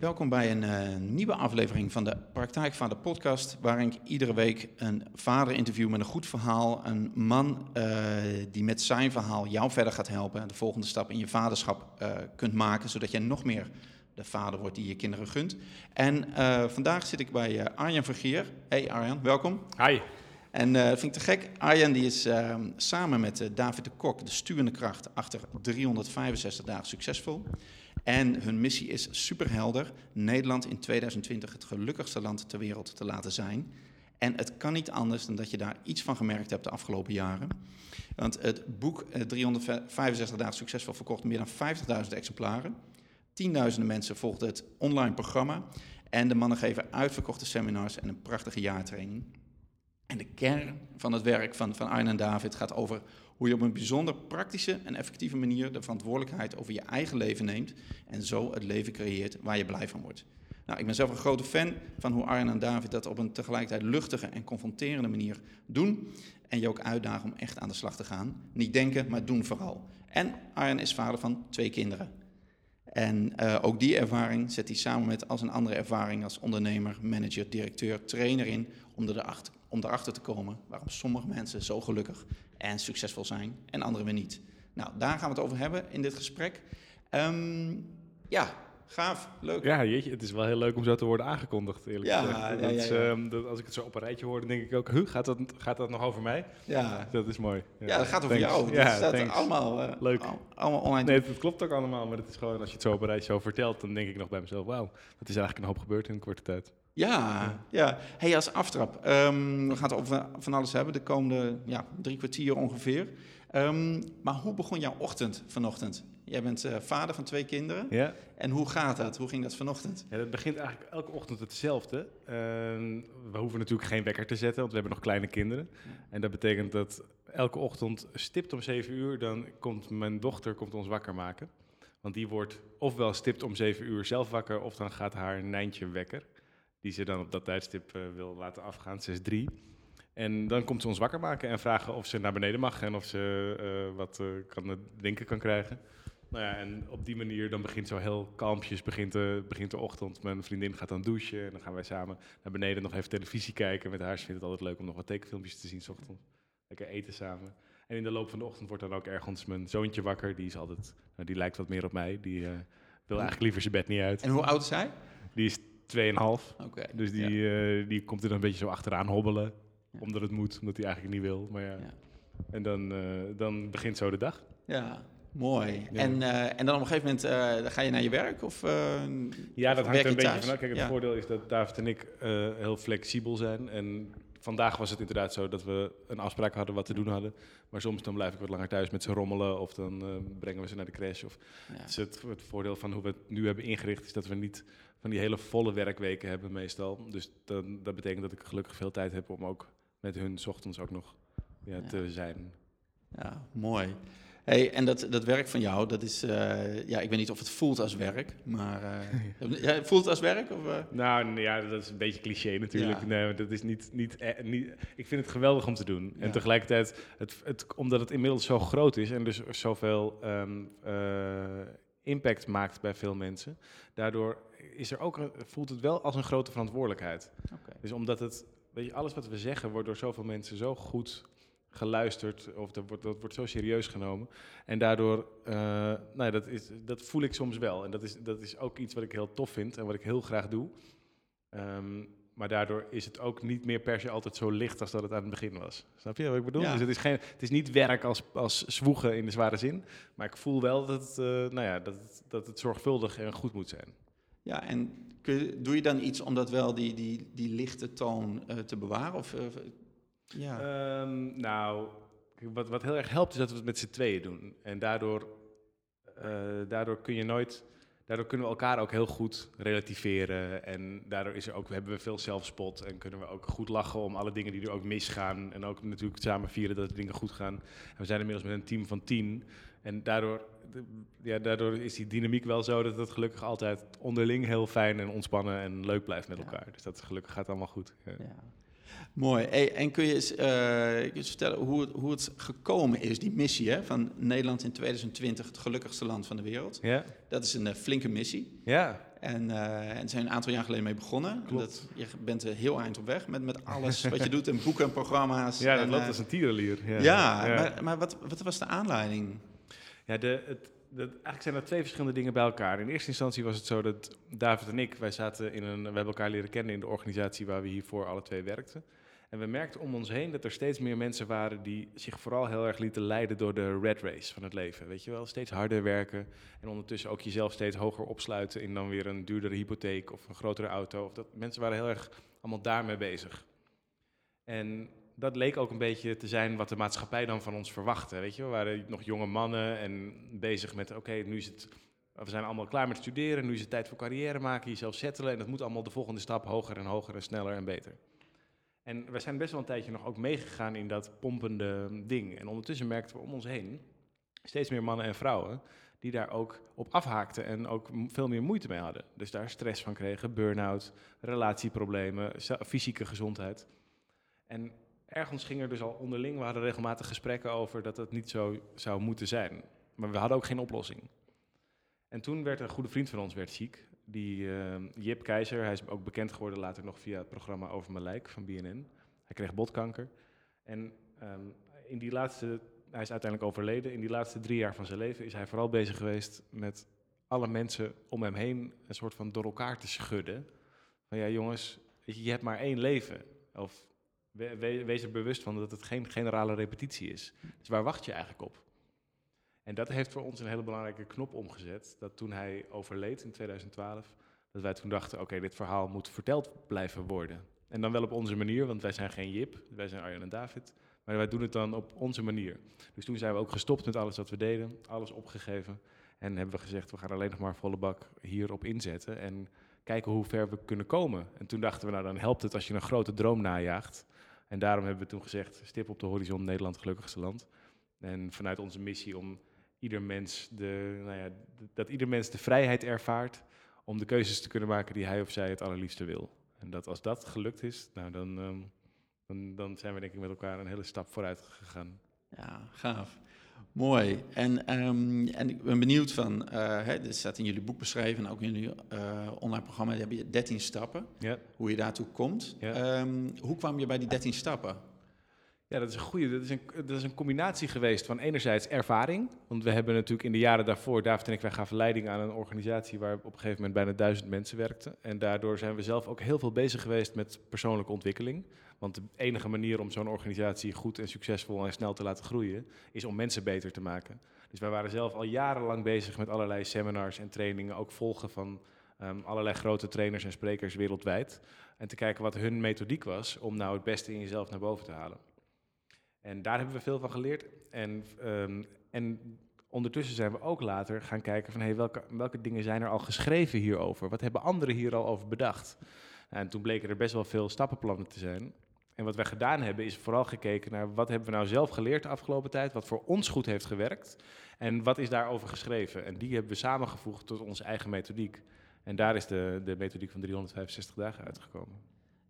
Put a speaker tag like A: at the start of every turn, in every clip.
A: Welkom bij een eh, nieuwe aflevering van de Praktijkvader podcast, waarin ik iedere week een vader interview met een goed verhaal. Een man eh, die met zijn verhaal jou verder gaat helpen, de volgende stap in je vaderschap eh, kunt maken, zodat je nog meer de vader wordt die je kinderen gunt. En vandaag zit ik bij Arjan Vergeer. Hey Arjan, welkom.
B: Hi.
A: En dat vind ik te gek. Arjan die is samen met David de Kok de stuwende kracht achter 365 dagen succesvol. En hun missie is superhelder. Nederland in 2020 het gelukkigste land ter wereld te laten zijn. En het kan niet anders dan dat je daar iets van gemerkt hebt de afgelopen jaren. Want het boek eh, 365 dagen succesvol verkocht meer dan 50.000 exemplaren. Tienduizenden mensen volgden het online programma. En de mannen geven uitverkochte seminars en een prachtige jaartraining. En de kern van het werk van, van Arjen en David gaat over hoe je op een bijzonder praktische en effectieve manier de verantwoordelijkheid over je eigen leven neemt en zo het leven creëert waar je blij van wordt. Nou, ik ben zelf een grote fan van hoe Arjen en David dat op een tegelijkertijd luchtige en confronterende manier doen. En je ook uitdagen om echt aan de slag te gaan. Niet denken, maar doen vooral. En Arjen is vader van twee kinderen. En uh, ook die ervaring zet hij samen met als een andere ervaring als ondernemer, manager, directeur, trainer in om, erachter, om erachter te komen waarom sommige mensen zo gelukkig en succesvol zijn en anderen weer niet. Nou, daar gaan we het over hebben in dit gesprek. Um, ja, gaaf, leuk.
B: Ja, jeetje, het is wel heel leuk om zo te worden aangekondigd, eerlijk
A: ja,
B: gezegd.
A: Ja,
B: dat
A: ja,
B: is,
A: ja.
B: um, dat, als ik het zo op een rijtje hoor, dan denk ik ook, huh, gaat, dat, gaat dat nog over mij?
A: Ja.
B: Dat is mooi.
A: Ja, ja dat gaat over
B: thanks.
A: jou.
B: Ja,
A: dat staat
B: thanks.
A: allemaal, uh,
B: leuk.
A: Al, allemaal online.
B: Nee, het klopt ook allemaal, maar het is gewoon, als je het zo op een rijtje zo vertelt, dan denk ik nog bij mezelf, wauw, dat is eigenlijk een hoop gebeurd in een korte tijd.
A: Ja, ja. Hey, als aftrap, um, we gaan het over van alles hebben de komende ja, drie kwartier ongeveer. Um, maar hoe begon jouw ochtend vanochtend? Jij bent uh, vader van twee kinderen.
B: Ja.
A: En hoe gaat dat? Hoe ging dat vanochtend?
B: Ja, dat begint eigenlijk elke ochtend hetzelfde. Uh, we hoeven natuurlijk geen wekker te zetten, want we hebben nog kleine kinderen. En dat betekent dat elke ochtend stipt om 7 uur, dan komt mijn dochter komt ons wakker maken. Want die wordt ofwel stipt om 7 uur zelf wakker, of dan gaat haar Nijntje wekker. Die ze dan op dat tijdstip uh, wil laten afgaan, 6-3. En dan komt ze ons wakker maken en vragen of ze naar beneden mag en of ze uh, wat uh, kan drinken kan krijgen. Nou ja, en op die manier dan begint zo heel kalmpjes, begint de, begint de ochtend. Mijn vriendin gaat dan douchen en dan gaan wij samen naar beneden nog even televisie kijken. Met haar ze vindt het altijd leuk om nog wat tekenfilmpjes te zien 's ochtends. Lekker eten samen. En in de loop van de ochtend wordt dan ook ergens mijn zoontje wakker. Die is altijd, nou, die lijkt wat meer op mij. Die uh, wil eigenlijk liever zijn bed niet uit.
A: En hoe oud is hij?
B: Die is 2,5.
A: Okay,
B: dus die, ja. uh, die komt er dan een beetje zo achteraan hobbelen. Ja. Omdat het moet, omdat hij eigenlijk niet wil. Maar ja. ja. En dan, uh, dan begint zo de dag.
A: Ja, Mooi. En, uh, en dan op een gegeven moment ga je naar je werk? Of,
B: ja, dat
A: of
B: hangt er een beetje
A: thuis?
B: vanaf. Kijk, het voordeel is dat David en ik heel flexibel zijn. En vandaag was het inderdaad zo dat we een afspraak hadden wat te doen hadden. Maar soms dan blijf ik wat langer thuis met ze rommelen. Of dan brengen we ze naar de crash. Of, ja. dus het, het, voordeel van hoe we het nu hebben ingericht is dat we niet van die hele volle werkweken hebben meestal. Dus dan, dat betekent dat ik gelukkig veel tijd heb om ook met hun 's ochtends ook nog ja, te zijn.
A: Ja, mooi. Hey, en dat, dat werk van jou, dat is, uh, ja, ik weet niet of het voelt als werk, maar uh, ja, voelt het als werk? Of, uh?
B: Nou, ja, dat is een beetje cliché natuurlijk. Ja. Nee, dat is niet, niet, eh, niet, ik vind het geweldig om te doen. Ja. En tegelijkertijd, het, het, omdat het inmiddels zo groot is en dus zoveel um, impact maakt bij veel mensen, daardoor is er ook, een, voelt het wel als een grote verantwoordelijkheid.
A: Okay.
B: Dus omdat het, weet je, alles wat we zeggen wordt door zoveel mensen zo goed geluisterd of dat wordt, dat wordt zo serieus genomen. En daardoor, uh, nou, dat, is, dat voel ik soms wel. En dat is, dat is ook iets wat ik heel tof vind en wat ik heel graag doe. Um, maar daardoor is het ook niet meer per se altijd zo licht als dat het aan het begin was. Snap je wat ik bedoel?
A: Ja.
B: Dus het is, geen, het is niet werk als, als zwoegen in de zware zin. Maar ik voel wel dat het, uh, nou ja, dat, het, dat het zorgvuldig en goed moet zijn.
A: Ja, en kun doe je dan iets om dat wel die, die, die lichte toon uh, te bewaren? Of, uh,
B: ja. Um, nou, wat, wat heel erg helpt is dat we het met z'n tweeën doen. En daardoor, uh, daardoor kun je nooit... Daardoor kunnen we elkaar ook heel goed relativeren. En daardoor is er ook, hebben we veel zelfspot. En kunnen we ook goed lachen om alle dingen die er ook misgaan. En ook natuurlijk samen vieren dat de dingen goed gaan. En we zijn inmiddels met een team van tien. En daardoor, ja, daardoor is die dynamiek wel zo dat het gelukkig altijd onderling heel fijn en ontspannen en leuk blijft met elkaar. Ja. Dus dat gelukkig gaat allemaal goed. Ja.
A: Ja. Mooi. Hey, en kun je eens, uh, eens vertellen hoe het, hoe het gekomen is, die missie hè, van Nederland in 2020, het gelukkigste land van de wereld?
B: Ja.
A: Dat is een uh, flinke missie.
B: Ja.
A: En, uh, en zijn een aantal jaar geleden mee begonnen. Dat, je bent er heel eind op weg met, met alles wat je doet en boeken en programma's.
B: Ja, dat
A: en,
B: loopt als een tierenlier.
A: Ja, ja, ja. maar, maar wat, wat was de aanleiding?
B: Ja, de, het, eigenlijk zijn er twee verschillende dingen bij elkaar. In eerste instantie was het zo dat David en ik, wij zaten in een, we hebben elkaar leren kennen in de organisatie waar we hiervoor alle twee werkten. En we merkten om ons heen dat er steeds meer mensen waren die zich vooral heel erg lieten leiden door de red race van het leven. Weet je wel, steeds harder werken en ondertussen ook jezelf steeds hoger opsluiten in dan weer een duurdere hypotheek of een grotere auto. Of dat, mensen waren heel erg allemaal daarmee bezig. En dat leek ook een beetje te zijn wat de maatschappij dan van ons verwachtte. Weet je, we waren nog jonge mannen en bezig met: oké, nu is het. We zijn allemaal klaar met studeren, nu is het tijd voor carrière maken, jezelf settelen. En dat moet allemaal de volgende stap hoger en hoger en sneller en beter. En we zijn best wel een tijdje nog ook meegegaan in dat pompende ding. En ondertussen merkten we om ons heen steeds meer mannen en vrouwen die daar ook op afhaakten en ook veel meer moeite mee hadden. Dus daar stress van kregen, burn-out, relatieproblemen, fysieke gezondheid. En ergens ging er dus al onderling, we hadden regelmatig gesprekken over dat het niet zo zou moeten zijn. Maar we hadden ook geen oplossing. En toen werd een goede vriend van ons werd ziek, die uh, Jip Keizer. Hij is ook bekend geworden later nog via het programma Over Mijn Lijk van BNN. Hij kreeg botkanker. En um, in die laatste, hij is uiteindelijk overleden. In die laatste drie jaar van zijn leven is hij vooral bezig geweest met alle mensen om hem heen een soort van door elkaar te schudden. Van ja jongens, je hebt maar één leven. Of wees er bewust van dat het geen generale repetitie is. Dus waar wacht je eigenlijk op? En dat heeft voor ons een hele belangrijke knop omgezet. Dat toen hij overleed in 2012, dat wij toen dachten: oké, dit verhaal moet verteld blijven worden. En dan wel op onze manier, want wij zijn geen Jip, wij zijn Arjan en David. Maar wij doen het dan op onze manier. Dus toen zijn we ook gestopt met alles wat we deden, alles opgegeven. En hebben we gezegd: we gaan alleen nog maar volle bak hierop inzetten. En kijken hoe ver we kunnen komen. En toen dachten we: nou, dan helpt het als je een grote droom najaagt. En daarom hebben we toen gezegd: stip op de horizon, Nederland, gelukkigste land. En vanuit onze missie om ieder mens de, nou ja, dat ieder mens de vrijheid ervaart om de keuzes te kunnen maken die hij of zij het allerliefste wil. En dat als dat gelukt is, nou, dan, um, dan, dan, zijn we denk ik met elkaar een hele stap vooruit gegaan.
A: Ja, gaaf. Mooi. En, um, en ik ben benieuwd van, uh, hè, dit staat in jullie boek beschreven en ook in jullie uh, online programma, heb je 13 stappen,
B: ja.
A: hoe je daartoe komt. Ja. Um, hoe kwam je bij die 13 stappen?
B: Ja, dat is een goede. Dat is een, dat is een combinatie geweest van enerzijds ervaring. Want we hebben natuurlijk in de jaren daarvoor, David en ik, wij gaven leiding aan een organisatie waar op een gegeven moment bijna duizend mensen werkten. En daardoor zijn we zelf ook heel veel bezig geweest met persoonlijke ontwikkeling. Want de enige manier om zo'n organisatie goed en succesvol en snel te laten groeien, is om mensen beter te maken. Dus wij waren zelf al jarenlang bezig met allerlei seminars en trainingen, ook volgen van um, allerlei grote trainers en sprekers wereldwijd. En te kijken wat hun methodiek was om nou het beste in jezelf naar boven te halen. En daar hebben we veel van geleerd. En, um, en ondertussen zijn we ook later gaan kijken van hey, welke, welke dingen zijn er al geschreven hierover? Wat hebben anderen hier al over bedacht? En toen bleken er best wel veel stappenplannen te zijn. En wat wij gedaan hebben is vooral gekeken naar wat hebben we nou zelf geleerd de afgelopen tijd, wat voor ons goed heeft gewerkt en wat is daarover geschreven. En die hebben we samengevoegd tot onze eigen methodiek. En daar is de, de methodiek van 365 dagen uitgekomen.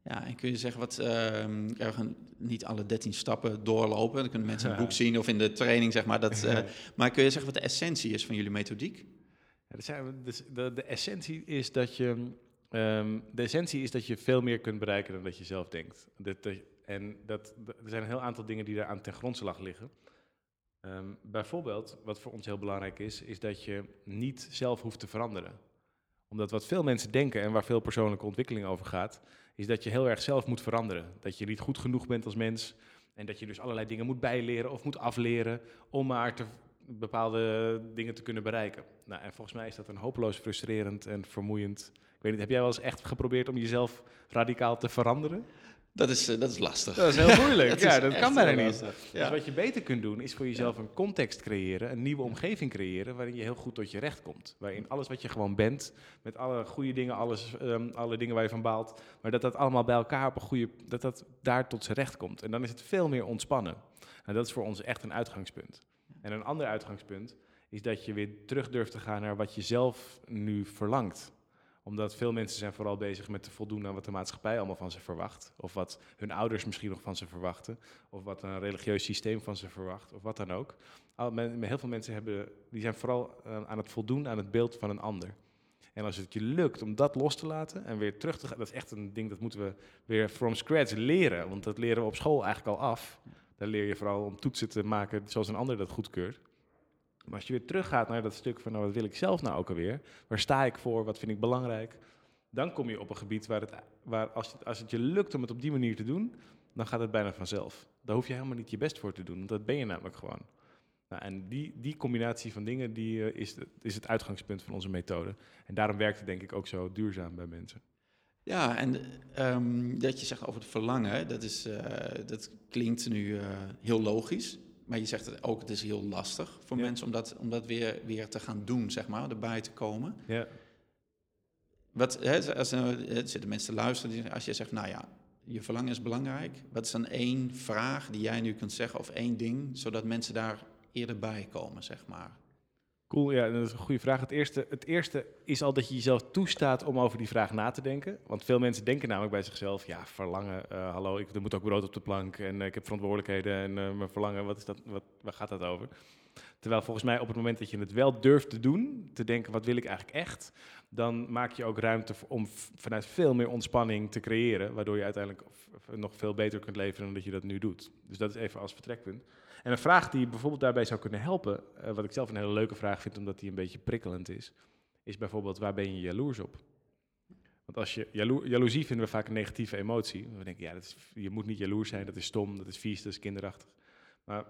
A: Ja, en kun je zeggen wat, uh, we gaan niet alle 13 stappen doorlopen, dan kunnen mensen in het boek zien of in de training, zeg maar. Dat, uh, maar kun je zeggen wat de essentie is van jullie methodiek?
B: Ja, zijn, dus de, de, essentie is dat je, um, de essentie is dat je veel meer kunt bereiken dan dat je zelf denkt. Dat, en dat, er zijn een heel aantal dingen die daar aan ten grondslag liggen. Um, bijvoorbeeld, wat voor ons heel belangrijk is, is dat je niet zelf hoeft te veranderen. Omdat wat veel mensen denken en waar veel persoonlijke ontwikkeling over gaat, is dat je heel erg zelf moet veranderen. Dat je niet goed genoeg bent als mens en dat je dus allerlei dingen moet bijleren of moet afleren om maar bepaalde dingen te kunnen bereiken. Nou, en volgens mij is dat een hopeloos frustrerend en vermoeiend. Ik weet niet, heb jij wel eens echt geprobeerd om jezelf radicaal te veranderen?
A: Dat is, uh, dat is lastig.
B: Dat is heel moeilijk. dat ja, dat kan bijna niet. Ja. Dus wat je beter kunt doen, is voor jezelf een context creëren, een nieuwe omgeving creëren, waarin je heel goed tot je recht komt. Waarin alles wat je gewoon bent, met alle goede dingen, alles, um, alle dingen waar je van baalt, maar dat dat allemaal bij elkaar op een goede, dat dat daar tot zijn recht komt. En dan is het veel meer ontspannen. En dat is voor ons echt een uitgangspunt. En een ander uitgangspunt is dat je weer terug durft te gaan naar wat je zelf nu verlangt omdat veel mensen zijn vooral bezig met te voldoen aan wat de maatschappij allemaal van ze verwacht. Of wat hun ouders misschien nog van ze verwachten. Of wat een religieus systeem van ze verwacht. Of wat dan ook. Heel veel mensen hebben, die zijn vooral uh, aan het voldoen aan het beeld van een ander. En als het je lukt om dat los te laten en weer terug te gaan, dat is echt een ding dat moeten we weer from scratch leren. Want dat leren we op school eigenlijk al af. Daar leer je vooral om toetsen te maken zoals een ander dat goedkeurt. Maar als je weer teruggaat naar dat stuk van nou, wat wil ik zelf nou ook alweer? Waar sta ik voor? Wat vind ik belangrijk? Dan kom je op een gebied waar, het, waar als, het, als het je lukt om het op die manier te doen, dan gaat het bijna vanzelf. Daar hoef je helemaal niet je best voor te doen, want dat ben je namelijk gewoon. Nou, en die, die combinatie van dingen die, uh, is, is het uitgangspunt van onze methode. En daarom werkt het denk ik ook zo duurzaam bij mensen.
A: Ja, en um, dat je zegt over het verlangen, dat, is, uh, dat klinkt nu uh, heel logisch. Maar je zegt het ook, het is heel lastig voor ja. mensen om dat, om dat weer, weer te gaan doen, zeg maar, erbij te komen.
B: Ja.
A: Wat, hè, als er zitten mensen te luisteren, als je zegt, nou ja, je verlangen is belangrijk. Wat is dan één vraag die jij nu kunt zeggen of één ding, zodat mensen daar eerder bij komen, zeg maar?
B: Cool, ja, dat is een goede vraag. Het eerste, het eerste is al dat je jezelf toestaat om over die vraag na te denken. Want veel mensen denken namelijk bij zichzelf, ja, verlangen, uh, hallo, ik, er moet ook brood op de plank en uh, ik heb verantwoordelijkheden en uh, mijn verlangen, wat is dat, wat, waar gaat dat over? Terwijl volgens mij op het moment dat je het wel durft te doen, te denken, wat wil ik eigenlijk echt, dan maak je ook ruimte om vanuit veel meer ontspanning te creëren, waardoor je uiteindelijk nog veel beter kunt leveren dan dat je dat nu doet. Dus dat is even als vertrekpunt. En een vraag die bijvoorbeeld daarbij zou kunnen helpen, uh, wat ik zelf een hele leuke vraag vind, omdat die een beetje prikkelend is, is bijvoorbeeld waar ben je jaloers op? Want als je jalo jaloezie vinden we vaak een negatieve emotie. We denken, ja, dat is, je moet niet jaloers zijn, dat is stom, dat is vies, dat is kinderachtig. Maar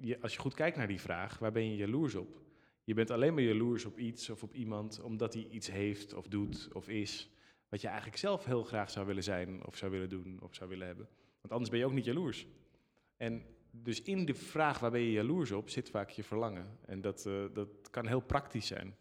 B: je, als je goed kijkt naar die vraag, waar ben je jaloers op? Je bent alleen maar jaloers op iets of op iemand omdat hij iets heeft of doet of is, wat je eigenlijk zelf heel graag zou willen zijn of zou willen doen of zou willen hebben. Want anders ben je ook niet jaloers. En dus in de vraag waar ben je jaloers op, zit vaak je verlangen. En dat, uh, dat kan heel praktisch zijn.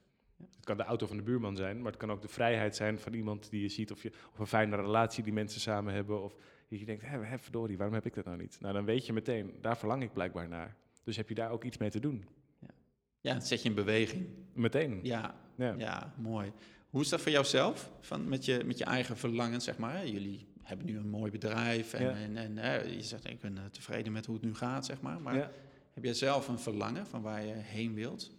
B: Het kan de auto van de buurman zijn, maar het kan ook de vrijheid zijn van iemand die je ziet, of, je, of een fijne relatie die mensen samen hebben. Of je denkt, hé, verdorie, waarom heb ik dat nou niet? Nou, dan weet je meteen, daar verlang ik blijkbaar naar. Dus heb je daar ook iets mee te doen.
A: Ja, ja dat zet je in beweging.
B: Meteen.
A: Ja, ja. ja mooi. Hoe is dat voor jouzelf, van, met, je, met je eigen verlangen, zeg maar? Jullie hebben nu een mooi bedrijf en, ja. en, en hè, je zegt, ik ben tevreden met hoe het nu gaat, zeg maar. Maar ja. heb jij zelf een verlangen van waar je heen wilt?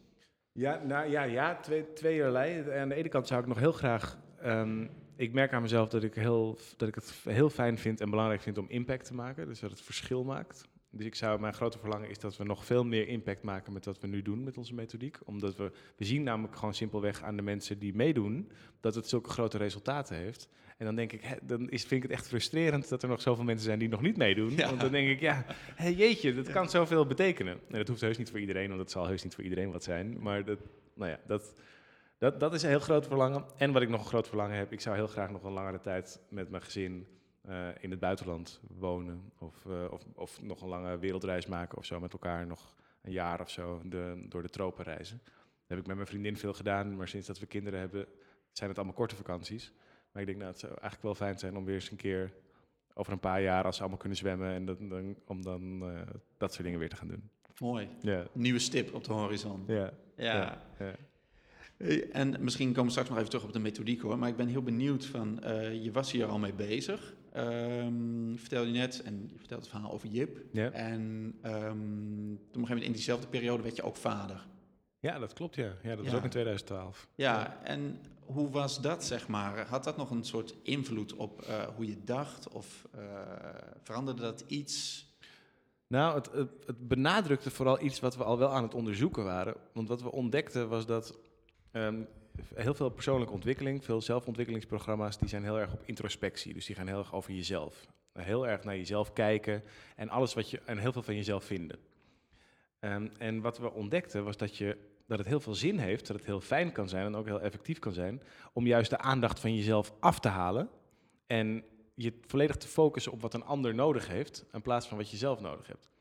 B: Ja, nou ja, ja twee, tweeërlei. Aan de ene kant zou ik nog heel graag... Um, ik merk aan mezelf dat ik, heel, dat ik het heel fijn vind en belangrijk vind om impact te maken. Dus dat het verschil maakt. Dus ik zou, mijn grote verlangen is dat we nog veel meer impact maken met wat we nu doen met onze methodiek. Omdat we, we zien namelijk gewoon simpelweg aan de mensen die meedoen, dat het zulke grote resultaten heeft. En dan denk ik, hè, dan is, vind ik het echt frustrerend dat er nog zoveel mensen zijn die nog niet meedoen. Ja. Want dan denk ik, ja, hé, jeetje, dat kan zoveel betekenen. En dat hoeft heus niet voor iedereen, want dat zal heus niet voor iedereen wat zijn. Maar dat, nou ja, dat, dat, dat is een heel groot verlangen. En wat ik nog een groot verlangen heb, ik zou heel graag nog een langere tijd met mijn gezin uh, in het buitenland wonen. Of, uh, of, of, nog een lange wereldreis maken of zo met elkaar. Nog een jaar of zo de, door de tropen reizen. Dat heb ik met mijn vriendin veel gedaan, maar sinds dat we kinderen hebben, zijn het allemaal korte vakanties. Maar ik denk, nou, het zou eigenlijk wel fijn zijn om weer eens een keer over een paar jaar, als ze allemaal kunnen zwemmen, en dat, dan, om dan uh, dat soort dingen weer te gaan doen.
A: Mooi.
B: Ja.
A: Nieuwe stip op de horizon.
B: Ja.
A: Ja. ja. ja. En misschien komen we straks nog even terug op de methodiek hoor, maar ik ben heel benieuwd van, uh, je was hier al mee bezig. Um, vertelde je net, en je vertelde het verhaal over Jip.
B: Ja.
A: En um, toen op een gegeven moment in diezelfde periode werd je ook vader.
B: Ja, dat klopt ja. Ja, dat was ook in 2012.
A: Ja, ja, en hoe was dat zeg maar? Had dat nog een soort invloed op uh, hoe je dacht? Of uh, veranderde dat iets?
B: Nou, het, het, het benadrukte vooral iets wat we al wel aan het onderzoeken waren. Want wat we ontdekten was dat Um, heel veel persoonlijke ontwikkeling, veel zelfontwikkelingsprogramma's, die zijn heel erg op introspectie. Dus die gaan heel erg over jezelf. Heel erg naar jezelf kijken en alles wat je en heel veel van jezelf vinden. Um, en wat we ontdekten was dat, je, dat het heel veel zin heeft, dat het heel fijn kan zijn en ook heel effectief kan zijn, om juist de aandacht van jezelf af te halen en je volledig te focussen op wat een ander nodig heeft, in plaats van wat je zelf nodig hebt.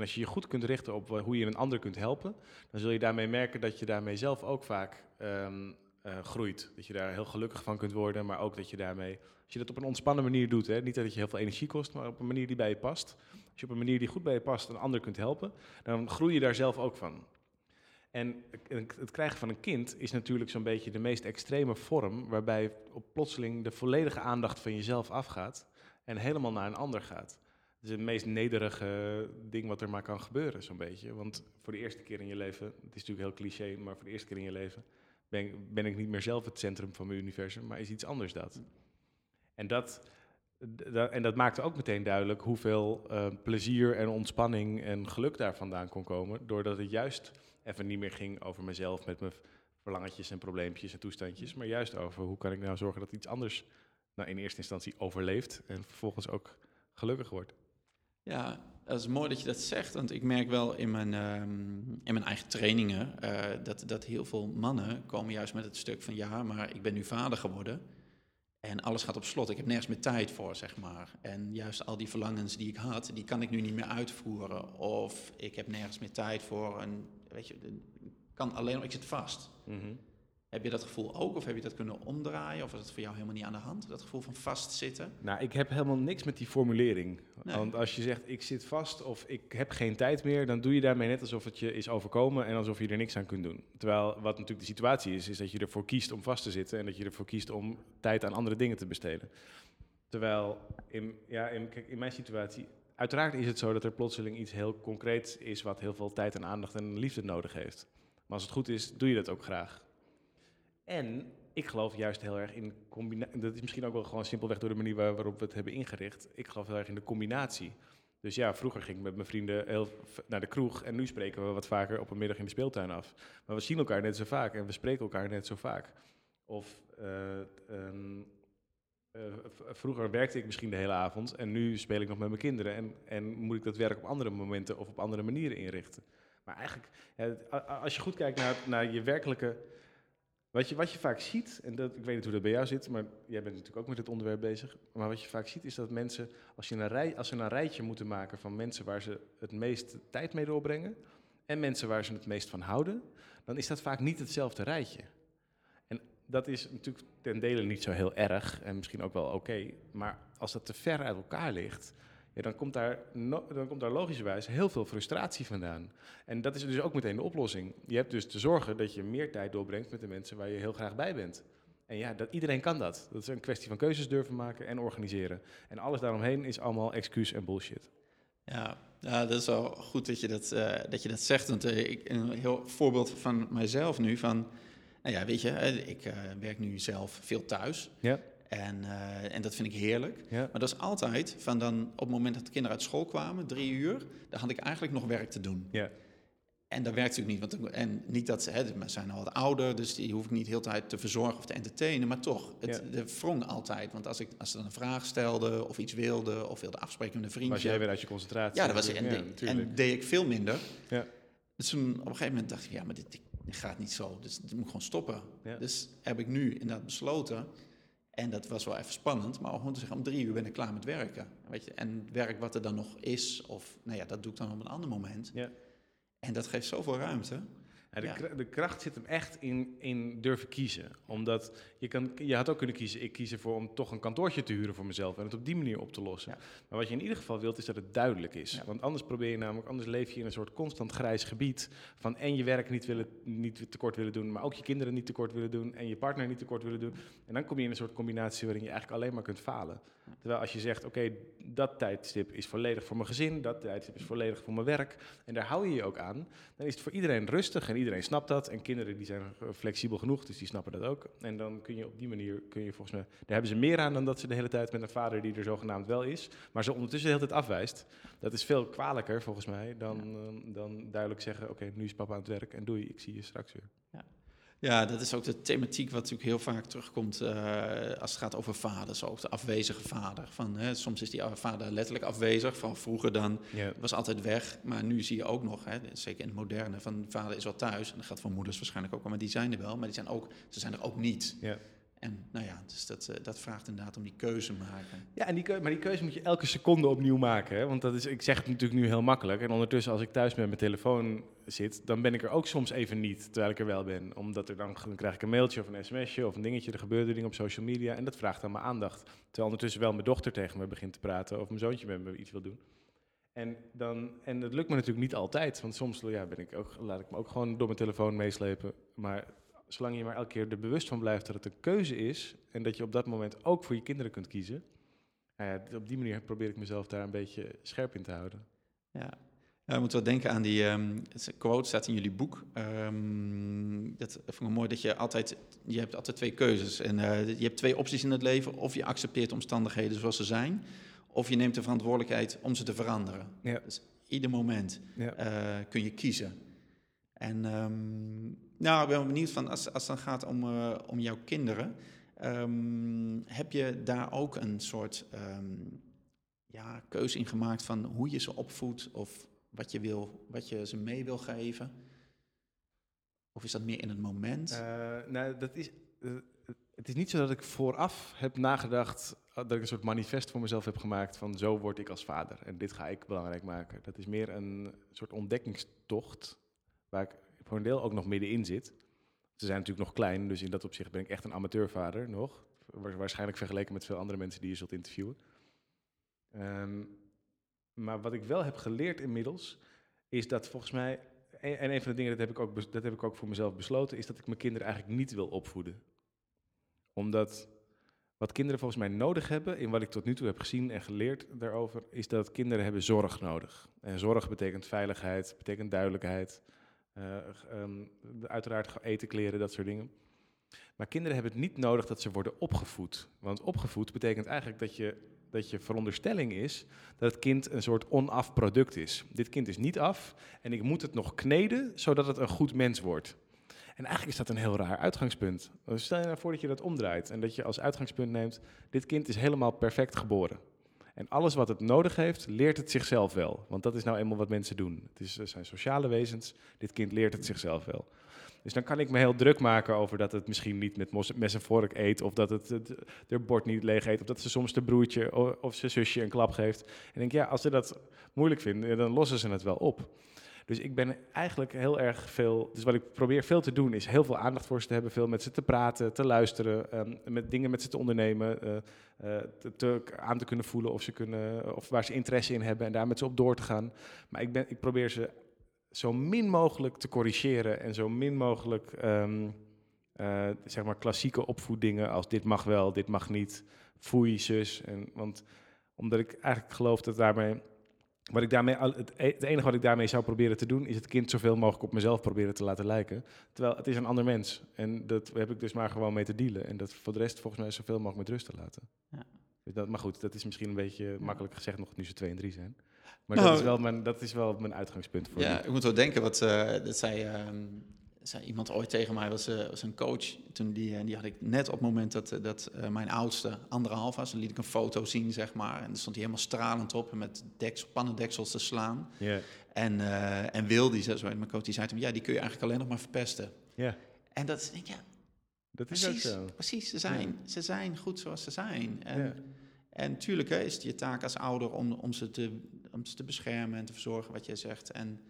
B: En als je je goed kunt richten op hoe je een ander kunt helpen, dan zul je daarmee merken dat je daarmee zelf ook vaak um, uh, groeit. Dat je daar heel gelukkig van kunt worden, maar ook dat je daarmee, als je dat op een ontspannen manier doet, hè, niet dat het je heel veel energie kost, maar op een manier die bij je past. Als je op een manier die goed bij je past een ander kunt helpen, dan groei je daar zelf ook van. En het krijgen van een kind is natuurlijk zo'n beetje de meest extreme vorm, waarbij op plotseling de volledige aandacht van jezelf afgaat en helemaal naar een ander gaat. Is het meest nederige ding wat er maar kan gebeuren, zo'n beetje. Want voor de eerste keer in je leven, het is natuurlijk heel cliché, maar voor de eerste keer in je leven ben, ben ik niet meer zelf het centrum van mijn universum, maar is iets anders dat. En dat, en dat maakte ook meteen duidelijk hoeveel eh, plezier en ontspanning en geluk daar vandaan kon komen, doordat het juist even niet meer ging over mezelf met mijn verlangetjes en probleempjes en toestandjes, maar juist over hoe kan ik nou zorgen dat iets anders nou, in eerste instantie overleeft en vervolgens ook gelukkig wordt.
A: Ja, dat is mooi dat je dat zegt. Want ik merk wel in mijn, ehm, in mijn eigen trainingen eh, dat, dat heel veel mannen komen juist met het stuk van ja, maar ik ben nu vader geworden. En alles gaat op slot. Ik heb nergens meer tijd voor, zeg maar. En juist al die verlangens die ik had, die kan ik nu niet meer uitvoeren. Of ik heb nergens meer tijd voor. En weet je, kan alleen, ik zit vast. Heb je dat gevoel ook? Of heb je dat kunnen omdraaien? Of was het voor jou helemaal niet aan de hand? Dat gevoel van vastzitten?
B: Nou, ik heb helemaal niks met die formulering.
A: Nee.
B: Want als je zegt ik zit vast of ik heb geen tijd meer, dan doe je daarmee net alsof het je is overkomen en alsof je er niks aan kunt doen. Terwijl wat natuurlijk de situatie is, is dat je ervoor kiest om vast te zitten en dat je ervoor kiest om tijd aan andere dingen te besteden. Terwijl in, ja, in, kijk, in mijn situatie, uiteraard is het zo dat er plotseling iets heel concreets is wat heel veel tijd en aandacht en liefde nodig heeft. Maar als het goed is, doe je dat ook graag. En ik geloof juist heel erg in combinatie. Dat is misschien ook wel gewoon simpelweg door de manier waar- waarop we het hebben ingericht. Ik geloof heel erg in de combinatie. Dus ja, vroeger ging ik met mijn vrienden heel naar de kroeg en nu spreken we wat vaker op een middag in de speeltuin af. Maar we zien elkaar net zo vaak en we spreken elkaar net zo vaak. Of eh, ehm, eh, vroeger werkte ik misschien de hele avond en nu speel ik nog met mijn kinderen. En, en moet ik dat werk op andere momenten of op andere manieren inrichten. Maar eigenlijk, als je goed kijkt naar, naar je werkelijke wat je, wat je vaak ziet, en dat, ik weet niet hoe dat bij jou zit, maar jij bent natuurlijk ook met dit onderwerp bezig. Maar wat je vaak ziet is dat mensen, als, je een rij, als ze een rijtje moeten maken van mensen waar ze het meest tijd mee doorbrengen en mensen waar ze het meest van houden, dan is dat vaak niet hetzelfde rijtje. En dat is natuurlijk ten dele niet zo heel erg en misschien ook wel oké, maar als dat te ver uit elkaar ligt, ja, dan, komt daar no- dan komt daar logischerwijs heel veel frustratie vandaan. En dat is dus ook meteen de oplossing. Je hebt dus te zorgen dat je meer tijd doorbrengt met de mensen waar je heel graag bij bent. En ja, dat, iedereen kan dat. Dat is een kwestie van keuzes durven maken en organiseren. En alles daaromheen is allemaal excuus en bullshit.
A: Ja, ja, dat is wel goed dat je dat, eh, dat, je dat zegt. Want eh, ik, een heel voorbeeld van mijzelf nu. Van, nou ja, weet je, eh, ik werk nu zelf veel thuis.
B: Ja.
A: En, eh, en dat vind ik heerlijk.
B: Ja.
A: Maar dat is altijd van dan op het moment dat de kinderen uit school kwamen, drie uur, dan had ik eigenlijk nog werk te doen.
B: Ja.
A: En dat werkt natuurlijk niet. Want, en niet dat ze, hè, ze zijn al wat ouder, dus die hoef ik niet heel tijd te verzorgen of te entertainen. Maar toch, het
B: Ja.
A: de wrong altijd. Want als ik als ze dan een vraag stelde of iets wilde of wilde afspreken met een vriendje.
B: Was jij weer uit je concentratie?
A: Ja, dat was en,
B: Ja,
A: de- en deed ik veel minder.
B: Ja.
A: Dus toen op een gegeven moment dacht ik, ja, maar dit, dit gaat niet zo. Dus dit moet ik gewoon stoppen.
B: Ja.
A: Dus heb ik nu inderdaad besloten. En dat was wel even spannend, maar om gewoon te zeggen, om drie uur ben ik klaar met werken. Weet je? En werk wat er dan nog is, of nou ja, dat doe ik dan op een ander moment.
B: Ja.
A: En dat geeft zoveel ruimte.
B: Ja, de,
A: Ja.
B: kra- de kracht zit hem echt in, in durven kiezen. Omdat je, kan, je had ook kunnen kiezen, ik kies ervoor om toch een kantoortje te huren voor mezelf en het op die manier op te lossen.
A: Ja.
B: Maar wat je in ieder geval wilt, is dat het duidelijk is. Want anders probeer je namelijk, anders leef je in een soort constant grijs gebied van en je werk niet, willen, niet tekort willen doen, maar ook je kinderen niet tekort willen doen en je partner niet tekort willen doen. En dan kom je in een soort combinatie waarin je eigenlijk alleen maar kunt falen. Terwijl als je zegt, oké, dat tijdstip is volledig voor mijn gezin, dat tijdstip is volledig voor mijn werk, en daar hou je je ook aan, dan is het voor iedereen rustig en iedereen snapt dat. En kinderen die zijn flexibel genoeg, dus die snappen dat ook. En dan kun je op die manier, kun je volgens mij, daar hebben ze meer aan dan dat ze de hele tijd met een vader die er zogenaamd wel is, maar ze ondertussen de hele tijd afwijst. Dat is veel kwalijker volgens mij dan, eh, dan duidelijk zeggen, oké, nu is papa aan het werk en doei, ik zie je straks weer.
A: Ja, dat is ook de thematiek wat natuurlijk heel vaak terugkomt eh, als het gaat over vaders. Ook de afwezige vader. Van, hè, soms is die vader letterlijk afwezig. Van vroeger dan
B: Ja.
A: was altijd weg. Maar nu zie je ook nog, hè, zeker in het moderne, van vader is wel thuis. En dat gaat voor moeders waarschijnlijk ook wel, maar die zijn er wel. Maar die zijn ook, ze zijn er ook niet.
B: Ja.
A: En nou ja, dus dat, eh, dat vraagt inderdaad om die keuze maken.
B: Ja, en die keu- maar die keuze moet je elke seconde opnieuw maken. Hè? Want dat is, ik zeg het natuurlijk nu heel makkelijk. En ondertussen, als ik thuis met mijn telefoon zit, dan ben ik er ook soms even niet, terwijl ik er wel ben. Omdat er dan, dan krijg ik een mailtje of een sms'je of een dingetje. Er gebeuren dingen op social media en dat vraagt dan mijn aandacht. Terwijl ondertussen wel mijn dochter tegen me begint te praten of mijn zoontje met me iets wil doen. En, dan, en dat lukt me natuurlijk niet altijd. Want soms ja, ben ik ook, laat ik me ook gewoon door mijn telefoon meeslepen. Maar zolang je maar elke keer er bewust van blijft dat het een keuze is. En dat je op dat moment ook voor je kinderen kunt kiezen. Nou ja, op die manier probeer ik mezelf daar een beetje scherp in te houden.
A: Ja. Ja, we moeten wel denken aan die um, quote, staat in jullie boek. Um, dat vond ik mooi dat je altijd, je hebt altijd twee keuzes. En uh, je hebt twee opties in het leven. Of je accepteert omstandigheden zoals ze zijn. Of je neemt de verantwoordelijkheid om ze te veranderen. Ja. Dus ieder moment ja. uh, kun je kiezen. En um, nou, ik ben benieuwd van, als, als het dan gaat om, uh, om jouw kinderen. heb je daar ook een soort ja, keuze in gemaakt van hoe je ze opvoedt? Of wat je, wil, wat je ze mee wil geven? Of is dat meer in het moment? Uh,
B: nou, dat is, uh, het is niet zo dat ik vooraf heb nagedacht dat ik een soort manifest voor mezelf heb gemaakt van zo word ik als vader en dit ga ik belangrijk maken. Dat is meer een soort ontdekkingstocht waar ik deel ook nog middenin zit. Ze zijn natuurlijk nog klein, dus in dat opzicht ben ik echt een amateurvader nog. Waarschijnlijk vergeleken met veel andere mensen die je zult interviewen. Um, maar wat ik wel heb geleerd inmiddels, is dat volgens mij, en een van de dingen, dat heb, ik ook, dat heb ik ook voor mezelf besloten, is dat ik mijn kinderen eigenlijk niet wil opvoeden. Omdat wat kinderen volgens mij nodig hebben, in wat ik tot nu toe heb gezien en geleerd daarover, is dat kinderen hebben zorg nodig. En zorg betekent veiligheid, betekent duidelijkheid, um, uiteraard eten, kleren, dat soort dingen. Maar kinderen hebben het niet nodig dat ze worden opgevoed. Want opgevoed betekent eigenlijk dat je dat je veronderstelling is dat het kind een soort onaf product is. Dit kind is niet af en ik moet het nog kneden zodat het een goed mens wordt. En eigenlijk is dat een heel raar uitgangspunt. Dus stel je nou voor dat je dat omdraait en dat je als uitgangspunt neemt, dit kind is helemaal perfect geboren. En alles wat het nodig heeft, leert het zichzelf wel. Want dat is nou eenmaal wat mensen doen. Het, is, zijn sociale wezens, dit kind leert het zichzelf wel. Dus dan kan ik me heel druk maken over dat het misschien niet met mes en vork eet, of dat het, het bord niet leeg eet, of dat ze soms de broertje of zijn zusje een klap geeft. En denk, ja, als ze dat moeilijk vinden, dan lossen ze het wel op. Dus ik ben eigenlijk heel erg veel. Dus wat ik probeer veel te doen, is heel veel aandacht voor ze te hebben, veel met ze te praten, te luisteren, um, met dingen met ze te ondernemen, uh, uh, te, aan te kunnen voelen of, ze kunnen, of waar ze interesse in hebben en daar met ze op door te gaan. Maar ik, ben, ik probeer ze zo min mogelijk te corrigeren en zo min mogelijk um, uh, zeg maar klassieke opvoedingen als dit mag wel, dit mag niet, foei, zus. En, want omdat ik eigenlijk geloof dat daarmee, wat ik daarmee, het, e-, het enige wat ik daarmee zou proberen te doen, is het kind zoveel mogelijk op mezelf proberen te laten lijken. Terwijl het is een ander mens en dat heb ik dus maar gewoon mee te dealen. En dat voor de rest volgens mij zoveel mogelijk met rust te laten. Ja. Dus dat, maar goed, dat is misschien een beetje makkelijk gezegd nog nu ze twee en drie zijn. Maar dat, is nou, wel mijn, dat is wel mijn uitgangspunt voor
A: Ja, ik moet wel denken, wat, uh, dat zei, uh, zei iemand ooit tegen mij, was, uh, was een coach. Toen die, die had ik net op het moment dat, dat mijn oudste anderhalf was, dan liet ik een foto zien, zeg maar. En dan stond hij helemaal stralend op en met deks, pannendeksels te slaan. Yeah. En, en Wil, die, zo, mijn coach, die zei toen, ja, die kun je eigenlijk alleen nog maar verpesten. Ja. En dat denk ik, ja, dat is precies, zo. Precies, ze zijn, ze zijn goed zoals ze zijn. En, en natuurlijk hè, is het je taak als ouder om, om ze te om ze te beschermen en te verzorgen, wat jij zegt. En,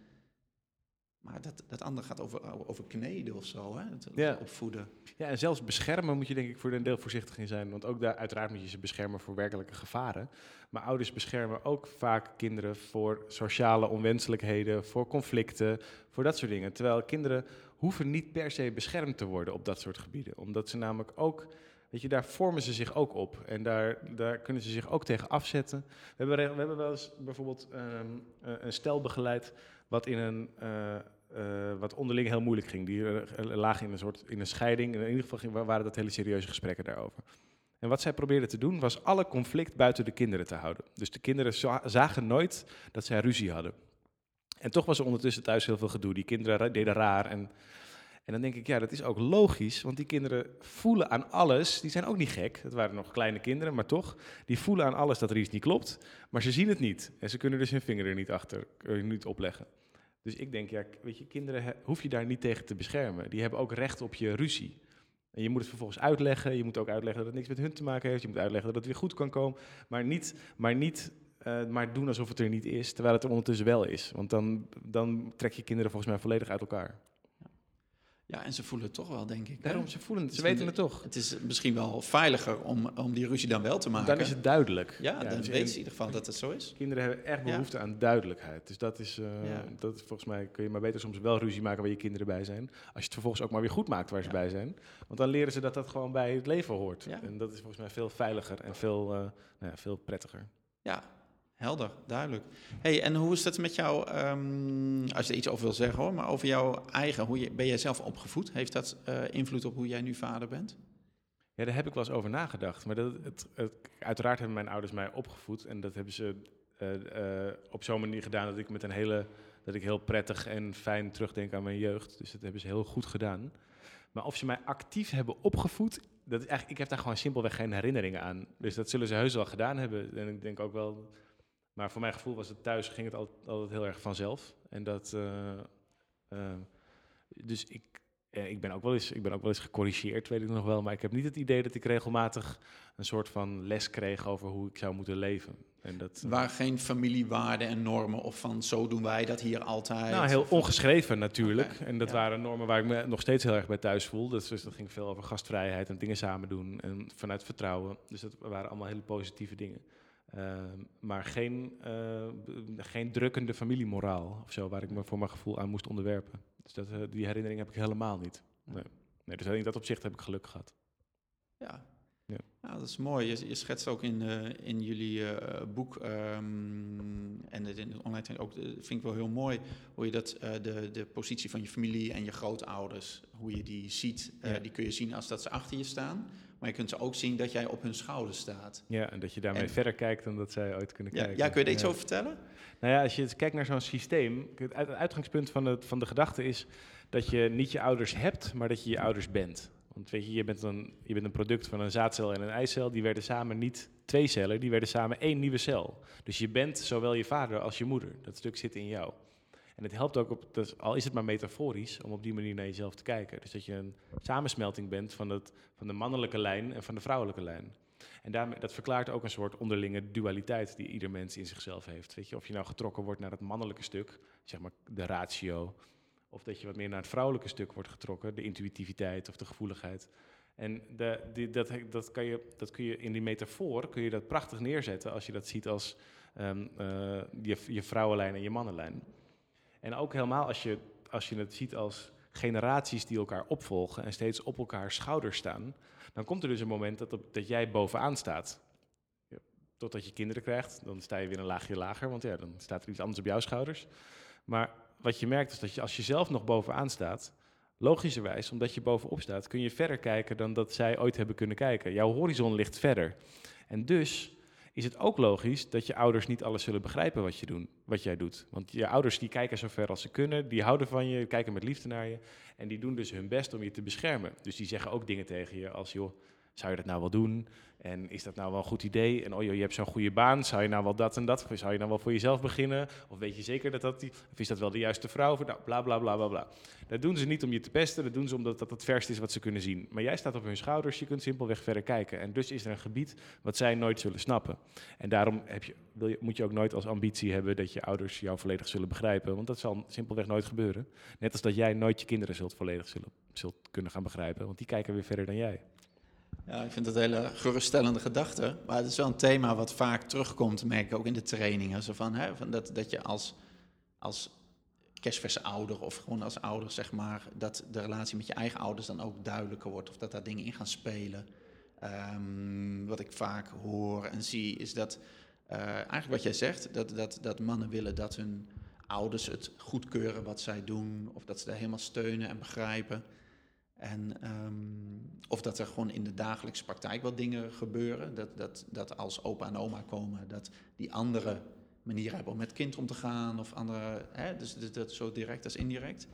A: maar dat, dat andere gaat over, over kneden of zo, hè? Het, ja. opvoeden.
B: Ja, en zelfs beschermen moet je denk ik voor een deel voorzichtig in zijn. Want ook daar, uiteraard moet je ze beschermen voor werkelijke gevaren. Maar ouders beschermen ook vaak kinderen voor sociale onwenselijkheden, voor conflicten, voor dat soort dingen. Terwijl kinderen hoeven niet per se beschermd te worden op dat soort gebieden. Omdat ze namelijk ook Weet je, daar vormen ze zich ook op. En daar, daar kunnen ze zich ook tegen afzetten. We hebben, we hebben wel eens bijvoorbeeld um, een stel begeleid wat in een... Uh, uh, wat onderling heel moeilijk ging. Die lagen in een soort in een scheiding. In ieder geval waren dat hele serieuze gesprekken daarover. En wat zij probeerden te doen was alle conflict buiten de kinderen te houden. Dus de kinderen zagen nooit dat zij ruzie hadden. En toch was er ondertussen thuis heel veel gedoe. Die kinderen deden raar en en dan denk ik, ja, dat is ook logisch, want die kinderen voelen aan alles. Die zijn ook niet gek, het waren nog kleine kinderen, maar toch. Die voelen aan alles dat er iets niet klopt, maar ze zien het niet. En ze kunnen dus hun vinger er niet achter, er niet opleggen. Dus ik denk, ja, weet je, kinderen hoef je daar niet tegen te beschermen. Die hebben ook recht op je ruzie. En je moet het vervolgens uitleggen. Je moet ook uitleggen dat het niks met hun te maken heeft. Je moet uitleggen dat het weer goed kan komen. Maar niet, maar niet uh, maar doen alsof het er niet is, terwijl het er ondertussen wel is. Want dan, dan trek je kinderen volgens mij volledig uit elkaar.
A: Ja, en ze voelen het toch wel, denk ik.
B: Daarom, ze voelen het, ze weten het toch.
A: Het is misschien wel veiliger om, om die ruzie dan wel te maken.
B: Dan is het duidelijk.
A: Ja, dan dus weet ze in ieder geval dat het zo is.
B: Kinderen hebben echt behoefte aan duidelijkheid. Dus dat is, uh, dat volgens mij kun je maar beter soms wel ruzie maken waar je kinderen bij zijn. Als je het vervolgens ook maar weer goed maakt waar ze bij zijn. Want dan leren ze dat dat gewoon bij het leven hoort. En dat is volgens mij veel veiliger en veel, uh, nou veel prettiger.
A: Ja, Helder, duidelijk. Hey, en hoe is dat met jou, ehm, als je er iets over wil zeggen hoor, maar over jouw eigen, hoe je, ben jij zelf opgevoed? Heeft dat uh, invloed op hoe jij nu vader bent?
B: Ja, daar heb ik wel eens over nagedacht. Maar dat, het, het, uiteraard hebben mijn ouders mij opgevoed. En dat hebben ze uh, uh, op zo'n manier gedaan dat ik met een hele dat ik heel prettig en fijn terugdenk aan mijn jeugd. Dus dat hebben ze heel goed gedaan. Maar of ze mij actief hebben opgevoed, dat is eigenlijk, ik heb daar gewoon simpelweg geen herinneringen aan. Dus dat zullen ze heus wel gedaan hebben. En ik denk ook wel. Maar voor mijn gevoel was het thuis, ging het altijd, altijd heel erg vanzelf. En dat. Uh, uh, dus ik, ja, ik, ben ook wel eens, ik ben ook wel eens gecorrigeerd, weet ik nog wel. Maar ik heb niet het idee dat ik regelmatig een soort van les kreeg over hoe ik zou moeten leven.
A: En dat, Waar geen familiewaarden en normen of van zo doen wij dat hier altijd.
B: Nou, heel ongeschreven natuurlijk. en dat waren normen waar ik me nog steeds heel erg bij thuis voel. Dus, dus dat ging veel over gastvrijheid en dingen samen doen en vanuit vertrouwen. Dus dat waren allemaal hele positieve dingen. Uh, maar geen, uh, geen drukkende familiemoraal of zo, waar ik me voor mijn gevoel aan moest onderwerpen. Dus dat, uh, die herinnering heb ik helemaal niet. Nee. nee, dus in dat opzicht heb ik geluk gehad.
A: Ja, ja. Dat is mooi. Je, je schetst ook in, uh, in jullie uh, boek um, en het in het online ook, vind ik wel heel mooi, hoe je dat, de, de positie van je familie en je grootouders, hoe je die ziet. Ja. Die kun je zien als dat ze achter je staan, maar je kunt ze ook zien dat jij op hun schouders staat.
B: Ja, en dat je daarmee en, verder kijkt dan dat zij ooit kunnen
A: ja,
B: kijken.
A: Ja, kun je er iets over vertellen?
B: Nou ja, als je kijkt naar zo'n systeem, het uitgangspunt van, het, van de gedachte is dat je niet je ouders hebt, maar dat je je ouders bent. Want weet je, je bent, een, je bent een product van een zaadcel en een eicel. Die werden samen niet twee cellen, die werden samen één nieuwe cel. Dus je bent zowel je vader als je moeder. Dat stuk zit in jou. En het helpt ook, op, al is het maar metaforisch, om op die manier naar jezelf te kijken. Dus dat je een samensmelting bent van, het, van de mannelijke lijn en van de vrouwelijke lijn. En daarmee, dat verklaart ook een soort onderlinge dualiteit die ieder mens in zichzelf heeft. Weet je, of je nou getrokken wordt naar het mannelijke stuk, zeg maar de ratio, of dat je wat meer naar het vrouwelijke stuk wordt getrokken, de intuïtiviteit of de gevoeligheid. En de, die, dat, dat, kan je, dat kun je in die metafoor kun je dat prachtig neerzetten als je dat ziet als um, uh, je, je vrouwenlijn en je mannenlijn. En ook helemaal als je, als je het ziet als generaties die elkaar opvolgen en steeds op elkaar schouders staan, dan komt er dus een moment dat, dat jij bovenaan staat. Totdat je kinderen krijgt, dan sta je weer een laagje lager, want ja, dan staat er iets anders op jouw schouders. Maar wat je merkt is dat je als je zelf nog bovenaan staat, logischerwijs, omdat je bovenop staat, kun je verder kijken dan dat zij ooit hebben kunnen kijken. Jouw horizon ligt verder. En dus is het ook logisch dat je ouders niet alles zullen begrijpen wat, je doen, wat jij doet. Want je ouders die kijken zo ver als ze kunnen, die houden van je, kijken met liefde naar je. En die doen dus hun best om je te beschermen. Dus die zeggen ook dingen tegen je als, joh, zou je dat nou wel doen? En is dat nou wel een goed idee? En oh joh, je hebt zo'n goede baan, zou je nou wel dat en dat? Zou je nou wel voor jezelf beginnen? Of weet je zeker dat dat die, of is dat wel de juiste vrouw? Voor, nou, bla bla bla bla bla. Dat doen ze niet om je te pesten, dat doen ze omdat dat het verst is wat ze kunnen zien. Maar jij staat op hun schouders, je kunt simpelweg verder kijken. En dus is er een gebied wat zij nooit zullen snappen. En daarom heb je, wil je, moet je ook nooit als ambitie hebben dat je ouders jou volledig zullen begrijpen. Want dat zal simpelweg nooit gebeuren. Net als dat jij nooit je kinderen zult volledig zullen, zult kunnen gaan begrijpen. Want die kijken weer verder dan jij.
A: Ja, ik vind dat een hele geruststellende gedachte. Maar het is wel een thema wat vaak terugkomt, merk ik ook in de trainingen. Zo van, hè, van dat, dat je als, als kerstverse ouder of gewoon als ouder, zeg maar, dat de relatie met je eigen ouders dan ook duidelijker wordt. Of dat daar dingen in gaan spelen. Um, wat ik vaak hoor en zie, is dat uh, eigenlijk wat jij zegt, dat, dat, dat mannen willen dat hun ouders het goedkeuren wat zij doen. Of dat ze daar helemaal steunen en begrijpen. En um, of dat er gewoon in de dagelijkse praktijk wat dingen gebeuren. Dat, dat, dat als opa en oma komen, dat die andere manieren hebben om met kind om te gaan. Of andere, hè, dus dat, zo direct als indirect.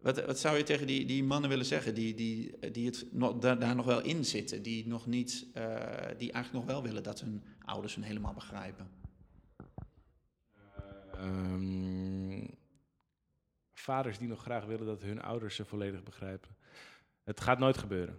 A: Wat, wat zou je tegen die, die mannen willen zeggen die, die, die het daar, daar nog wel in zitten? Die, nog niet, uh, die eigenlijk nog wel willen dat hun ouders hun helemaal begrijpen?
B: Um, vaders die nog graag willen dat hun ouders ze volledig begrijpen. Het gaat nooit gebeuren.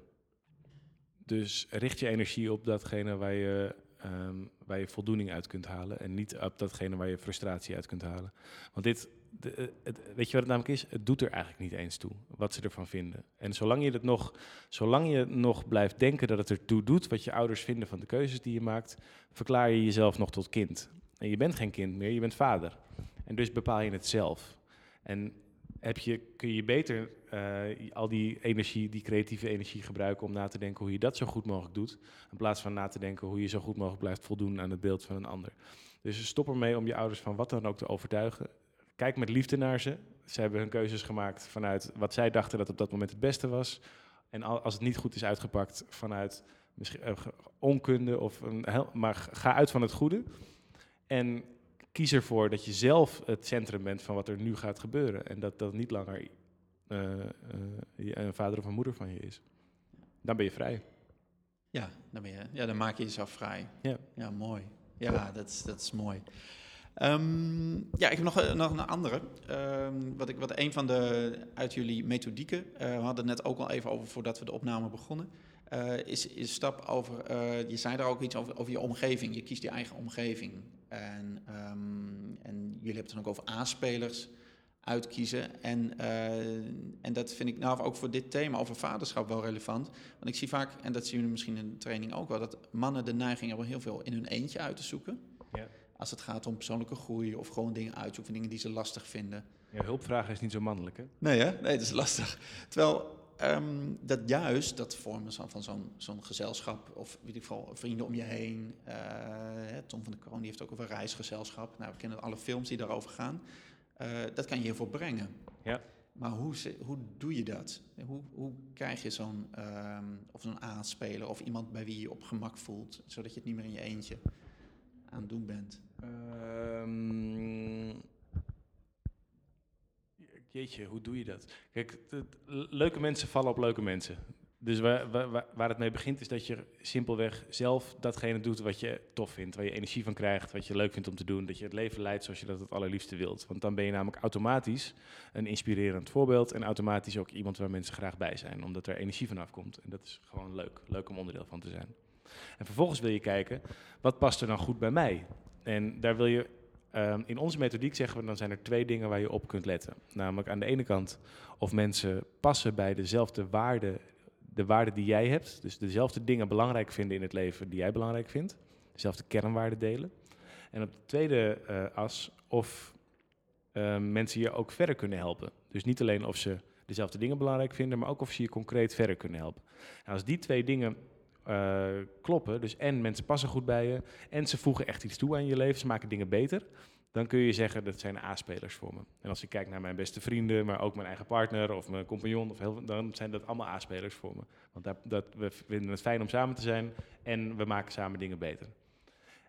B: Dus richt je energie op datgene waar je, um, waar je voldoening uit kunt halen. En niet op datgene waar je frustratie uit kunt halen. Want dit, de, het, weet je wat het namelijk is? Het doet er eigenlijk niet eens toe wat ze ervan vinden. En zolang je, het nog, zolang je nog blijft denken dat het ertoe doet wat je ouders vinden van de keuzes die je maakt, verklaar je jezelf nog tot kind. En je bent geen kind meer, je bent vader. En dus bepaal je het zelf. En heb je, kun je beter uh, al die energie, die creatieve energie gebruiken om na te denken hoe je dat zo goed mogelijk doet. In plaats van na te denken hoe je zo goed mogelijk blijft voldoen aan het beeld van een ander. Dus stop ermee om je ouders van wat dan ook te overtuigen. Kijk met liefde naar ze. Ze hebben hun keuzes gemaakt vanuit wat zij dachten dat op dat moment het beste was. En als het niet goed is uitgepakt vanuit misschien, uh, onkunde, of een, maar ga uit van het goede. En kies ervoor dat je zelf het centrum bent van wat er nu gaat gebeuren. En dat dat niet langer uh, uh, een vader of een moeder van je is. Dan ben je vrij.
A: Ja, dan, ben je, ja, dan maak je jezelf vrij.
B: Ja,
A: ja mooi. Ja, dat is, dat is mooi. Um, ja, ik heb nog, nog een andere. Um, wat, ik, wat een van de uit jullie methodieken, uh, we hadden het net ook al even over voordat we de opname begonnen, uh, is, is stap over, uh, je zei daar ook iets over, over je omgeving. Je kiest je eigen omgeving. En, um, en jullie hebben het dan ook over aanspelers uitkiezen. En, uh, en dat vind ik nou ook voor dit thema over vaderschap wel relevant. Want ik zie vaak, en dat zien jullie misschien in de training ook wel, dat mannen de neiging hebben heel veel in hun eentje uit te zoeken.
B: Ja.
A: Als het gaat om persoonlijke groei of gewoon dingen uitzoeken, dingen die ze lastig vinden.
B: Ja, hulpvragen is niet zo mannelijk, hè?
A: Nee, hè? Nee, dat is lastig. Terwijl um, dat juist, dat vormen van zo'n zo'n gezelschap, of weet ik veel, vrienden om je heen. Uh, Tom van der Kroon die heeft ook over een reisgezelschap. Nou, we kennen alle films die daarover gaan. Uh, dat kan je heel veel brengen.
B: Ja.
A: Maar hoe, hoe doe je dat? Hoe, hoe krijg je zo'n um, of zo'n aanspeler of iemand bij wie je je op gemak voelt, zodat je het niet meer in je eentje aan het doen bent?
B: Um, jeetje, hoe doe je dat? Kijk, leuke mensen vallen op leuke mensen. Dus waar, waar, waar, het mee begint is dat je simpelweg zelf datgene doet wat je tof vindt, waar je energie van krijgt, wat je leuk vindt om te doen. Dat je het leven leidt zoals je dat het allerliefste wilt. Want dan ben je namelijk automatisch een inspirerend voorbeeld en automatisch ook iemand waar mensen graag bij zijn, omdat er energie vanaf komt. En dat is gewoon leuk, leuk om onderdeel van te zijn. En vervolgens wil je kijken, wat past er dan goed bij mij? En daar wil je Um, in onze methodiek zeggen we dan zijn er twee dingen waar je op kunt letten. Namelijk aan de ene kant of mensen passen bij dezelfde waarden, de waarden die jij hebt. Dus dezelfde dingen belangrijk vinden in het leven die jij belangrijk vindt. Dezelfde kernwaarden delen. En op de tweede uh, as of uh, mensen je ook verder kunnen helpen. Dus niet alleen of ze dezelfde dingen belangrijk vinden, maar ook of ze je concreet verder kunnen helpen. En als die twee dingen uh, kloppen, dus en mensen passen goed bij je, en ze voegen echt iets toe aan je leven, ze maken dingen beter, dan kun je zeggen dat zijn A-spelers voor me. En als ik kijk naar mijn beste vrienden, maar ook mijn eigen partner of mijn compagnon, of heel, dan zijn dat allemaal A-spelers voor me. Want dat, dat, we vinden het fijn om samen te zijn en we maken samen dingen beter.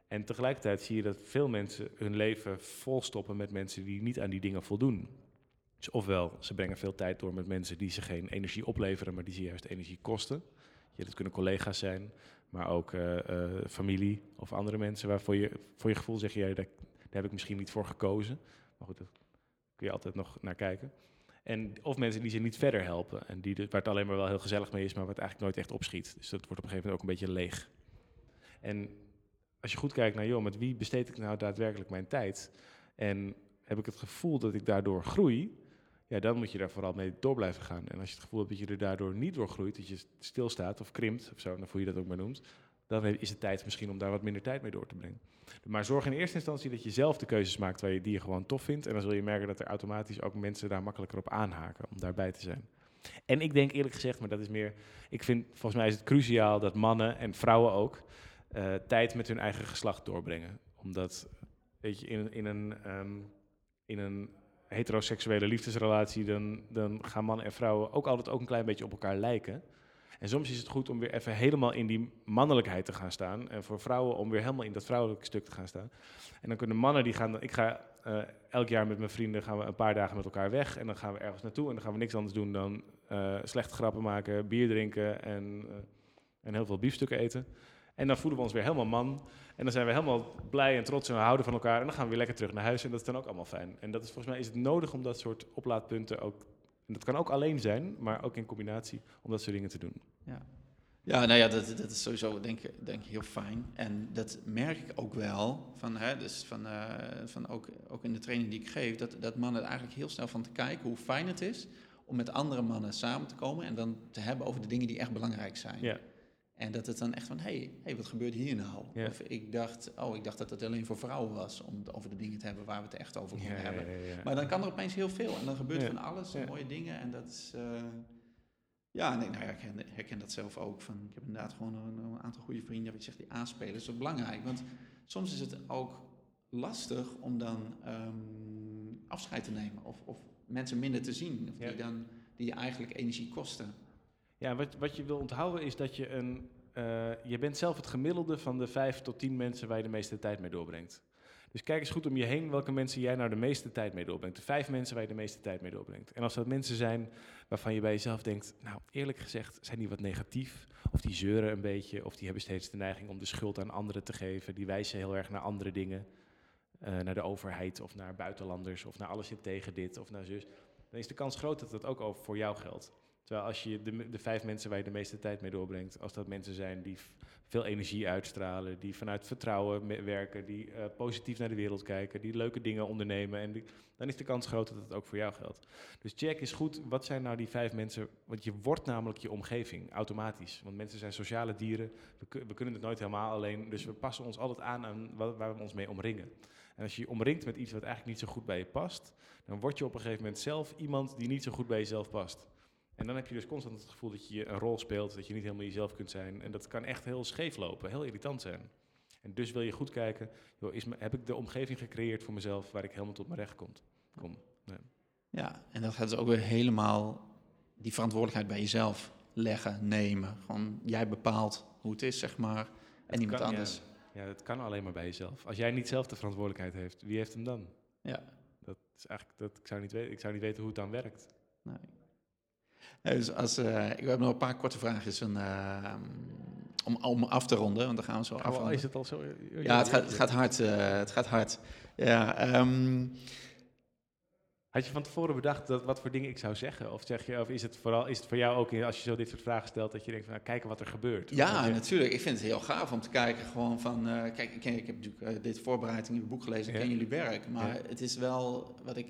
B: En tegelijkertijd zie je dat veel mensen hun leven volstoppen met mensen die niet aan die dingen voldoen. Dus ofwel, ze brengen veel tijd door met mensen die ze geen energie opleveren, maar die ze juist energie kosten. Dat kunnen collega's zijn, maar ook uh, uh, familie of andere mensen waarvoor je voor je gevoel zeg je, ja, daar, daar, heb ik misschien niet voor gekozen. Maar goed, daar kun je altijd nog naar kijken. En, of mensen die ze niet verder helpen en die, waar het alleen maar wel heel gezellig mee is, maar wat eigenlijk nooit echt opschiet. Dus dat wordt op een gegeven moment ook een beetje leeg. En als je goed kijkt naar, joh, met wie besteed ik nou daadwerkelijk mijn tijd? En heb ik het gevoel dat ik daardoor groei? Ja, dan moet je daar vooral mee door blijven gaan. En als je het gevoel hebt dat je er daardoor niet door groeit, dat je stilstaat of krimpt, of zo, dan voel je dat ook maar noemt, dan is het tijd misschien om daar wat minder tijd mee door te brengen. Maar zorg in eerste instantie dat je zelf de keuzes maakt waar je, die je gewoon tof vindt. En dan zul je merken dat er automatisch ook mensen daar makkelijker op aanhaken om daarbij te zijn. En ik denk eerlijk gezegd, maar dat is meer. Ik vind volgens mij is het cruciaal dat mannen en vrouwen ook uh, tijd met hun eigen geslacht doorbrengen. Omdat, weet je, in, in een. Um, in een heteroseksuele liefdesrelatie, dan, dan gaan mannen en vrouwen ook altijd ook een klein beetje op elkaar lijken. En soms is het goed om weer even helemaal in die mannelijkheid te gaan staan. En voor vrouwen om weer helemaal in dat vrouwelijke stuk te gaan staan. En dan kunnen mannen die gaan. Ik ga uh, elk jaar met mijn vrienden gaan we een paar dagen met elkaar weg. En dan gaan we ergens naartoe. En dan gaan we niks anders doen dan uh, slechte grappen maken, bier drinken en, uh, en heel veel biefstukken eten. En dan voelen we ons weer helemaal man. En dan zijn we helemaal blij en trots en we houden van elkaar. En dan gaan we weer lekker terug naar huis. En dat is dan ook allemaal fijn. En dat is volgens mij is het nodig om dat soort oplaadpunten ook. En dat kan ook alleen zijn, maar ook in combinatie om dat soort dingen te doen.
A: Ja, ja nou ja, dat, dat is sowieso denk, denk ik heel fijn. En dat merk ik ook wel. Van, hè, dus van, uh, van ook, ook in de training die ik geef. Dat, dat mannen er eigenlijk heel snel van te kijken hoe fijn het is om met andere mannen samen te komen. En dan te hebben over de dingen die echt belangrijk zijn.
B: Ja.
A: En dat het dan echt van, hé, hey, hey, wat gebeurt hier nou?
B: Ja.
A: Of ik dacht, oh, ik dacht dat het alleen voor vrouwen was om het over de dingen te hebben waar we het echt over moeten hebben.
B: ja.
A: Maar dan kan er opeens heel veel en dan gebeurt van alles, mooie dingen. En dat is, eh, ja, nee, nou ja, ik herken, herken dat zelf ook. Van, ik heb inderdaad gewoon een, een aantal goede vrienden, wat je zegt, die aanspelen. Dat is ook belangrijk, want soms is het ook lastig om dan ehm, afscheid te nemen. Of, of mensen minder te zien, of die, dan, die je eigenlijk energie kosten.
B: Ja, wat, wat je wil onthouden is dat je een. eh, je bent zelf het gemiddelde van de vijf tot tien mensen waar je de meeste tijd mee doorbrengt. Dus kijk eens goed om je heen welke mensen jij nou de meeste tijd mee doorbrengt. De vijf mensen waar je de meeste tijd mee doorbrengt. En als dat mensen zijn waarvan je bij jezelf denkt, nou eerlijk gezegd zijn die wat negatief. Of die zeuren een beetje. Of die hebben steeds de neiging om de schuld aan anderen te geven. Die wijzen heel erg naar andere dingen. eh, naar de overheid of naar buitenlanders. Of naar alles zit tegen dit of naar zus. Dan is de kans groot dat dat ook voor jou geldt. Terwijl als je de, de vijf mensen waar je de meeste tijd mee doorbrengt, als dat mensen zijn die veel energie uitstralen, die vanuit vertrouwen werken, die eh, positief naar de wereld kijken, die leuke dingen ondernemen, en dan is de kans groot dat het ook voor jou geldt. Dus check is goed, wat zijn nou die vijf mensen, want je wordt namelijk je omgeving, automatisch. Want mensen zijn sociale dieren, we, ku- we kunnen het nooit helemaal alleen, dus we passen ons altijd aan aan wa- waar we ons mee omringen. En als je je omringt met iets wat eigenlijk niet zo goed bij je past, dan word je op een gegeven moment zelf iemand die niet zo goed bij jezelf past. En dan heb je dus constant het gevoel dat je een rol speelt, dat je niet helemaal jezelf kunt zijn. En dat kan echt heel scheef lopen, heel irritant zijn. En dus wil je goed kijken, joh, is heb ik de omgeving gecreëerd voor mezelf waar ik helemaal tot mijn recht kom? kom.
A: Ja, en dat gaat dus ook weer helemaal die verantwoordelijkheid bij jezelf leggen, nemen. Gewoon jij bepaalt hoe het is, zeg maar, en
B: Het
A: niemand
B: kan, ja.
A: anders.
B: Ja, dat kan alleen maar bij jezelf. Als jij niet zelf de verantwoordelijkheid heeft, wie heeft hem dan?
A: Ja.
B: Dat is eigenlijk, dat, ik, zou niet weten, ik zou niet weten hoe het dan werkt.
A: Nee. Dus als, eh, ik heb nog een paar korte vragen een, eh, om, om af te ronden, want dan gaan we zo
B: Oh,
A: afronden.
B: is het al zo?
A: Ja, het gaat, het gaat hard. eh, het gaat hard. Ja, ehm,
B: Had je van tevoren bedacht dat, wat voor dingen ik zou zeggen? Of, zeg je, of is, het vooral, is het voor jou ook, als je zo dit soort vragen stelt, dat je denkt van, nou, kijken wat er gebeurt?
A: Ja,
B: je-
A: natuurlijk. Ik vind het heel gaaf om te kijken gewoon van... eh, kijk, ik, ik heb natuurlijk dit voorbereid in uw boek gelezen. Ik
B: Ja.
A: ken jullie werk. Maar
B: Ja.
A: het is wel wat ik...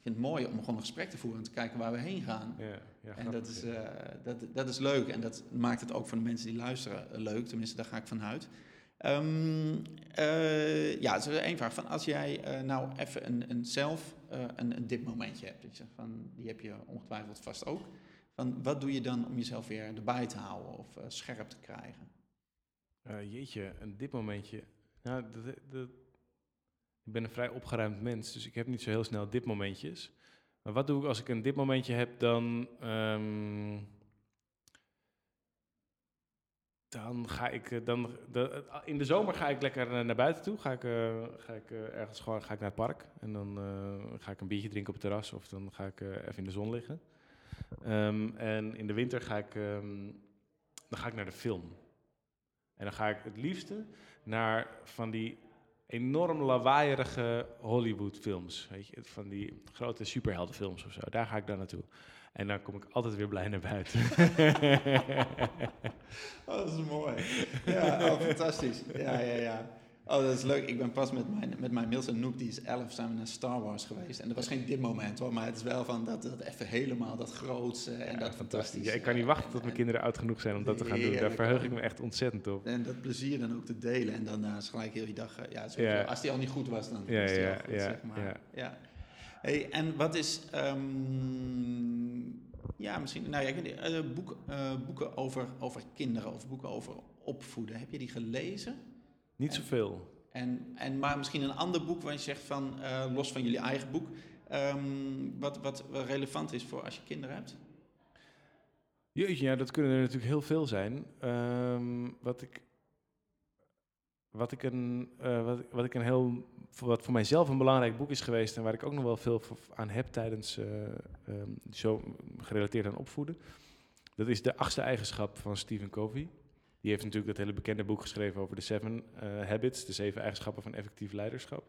A: Ik vind het mooi om gewoon een gesprek te voeren en te kijken waar we heen gaan.
B: Ja, ja,
A: En dat is, eh, dat, dat is leuk. En dat maakt het ook voor de mensen die luisteren eh, leuk. Tenminste, daar ga ik van uit. Ehm, eh, ja, dus één vraag. Van als jij nou even een, een zelf een, een dipmomentje hebt. Zegt van, die heb je ongetwijfeld vast ook. Van, wat doe je dan om jezelf weer erbij te houden of scherp te krijgen?
B: Jeetje, een dipmomentje. Nou, dat, dat- ik ben een vrij opgeruimd mens, dus ik heb niet zo heel snel dipmomentjes. Maar wat doe ik als ik een dipmomentje heb, dan... ehm, dan ga ik... eh, Dan, de, in de zomer ga ik lekker eh, naar buiten toe. Ga ik, eh, ga ik eh, ergens gewoon ga ik naar het park. En dan eh, ga ik een biertje drinken op het terras. Of dan ga ik eh, even in de zon liggen. Ehm, en in de winter ga ik, ehm, dan ga ik naar de film. En dan ga ik het liefste naar van die enorm lawaaierige Hollywood-films. Weet je, van die grote superheldenfilms of zo. Daar ga ik dan naartoe. En dan kom ik altijd weer blij naar buiten.
A: Oh, dat is mooi. Ja, oh, fantastisch. Ja, ja, ja. Oh, dat is leuk. Ik ben pas met mijn, met mijn Mills en Noek, die is 11, zijn we naar Star Wars geweest. En dat was geen dit moment hoor, maar het is wel van dat, dat even helemaal, dat grootse en dat fantastisch.
B: Ja, ik kan niet wachten tot mijn kinderen oud genoeg zijn om dat te gaan doen. Daar verheug ik me echt ontzettend op.
A: En dat plezier dan ook te delen. En dan eh, gelijk heel die dag, eh, ja.
B: Ja.
A: als die al niet goed was, dan
B: Ja,
A: is die
B: ja,
A: al goed,
B: ja,
A: zeg maar.
B: ja.
A: Ja. Hey, en wat is, ehm, ja, misschien, nou ja, ik weet niet, eh, boek, boeken over, over kinderen of boeken over opvoeden. Heb je die gelezen?
B: Niet zoveel.
A: En, en, maar misschien een ander boek waar je zegt van, eh, los van jullie eigen boek, ehm, wat, wat relevant is voor als je kinderen hebt?
B: Jeetje, ja, dat kunnen er natuurlijk heel veel zijn. Ehm, wat ik... Wat ik, een, eh, wat, wat ik een heel, wat voor mijzelf een belangrijk boek is geweest en waar ik ook nog wel veel aan heb tijdens, eh, ehm, zo gerelateerd aan opvoeden, dat is de achtste eigenschap van Stephen Covey. Die heeft natuurlijk dat hele bekende boek geschreven over de Seven eh, Habits, de zeven eigenschappen van effectief leiderschap.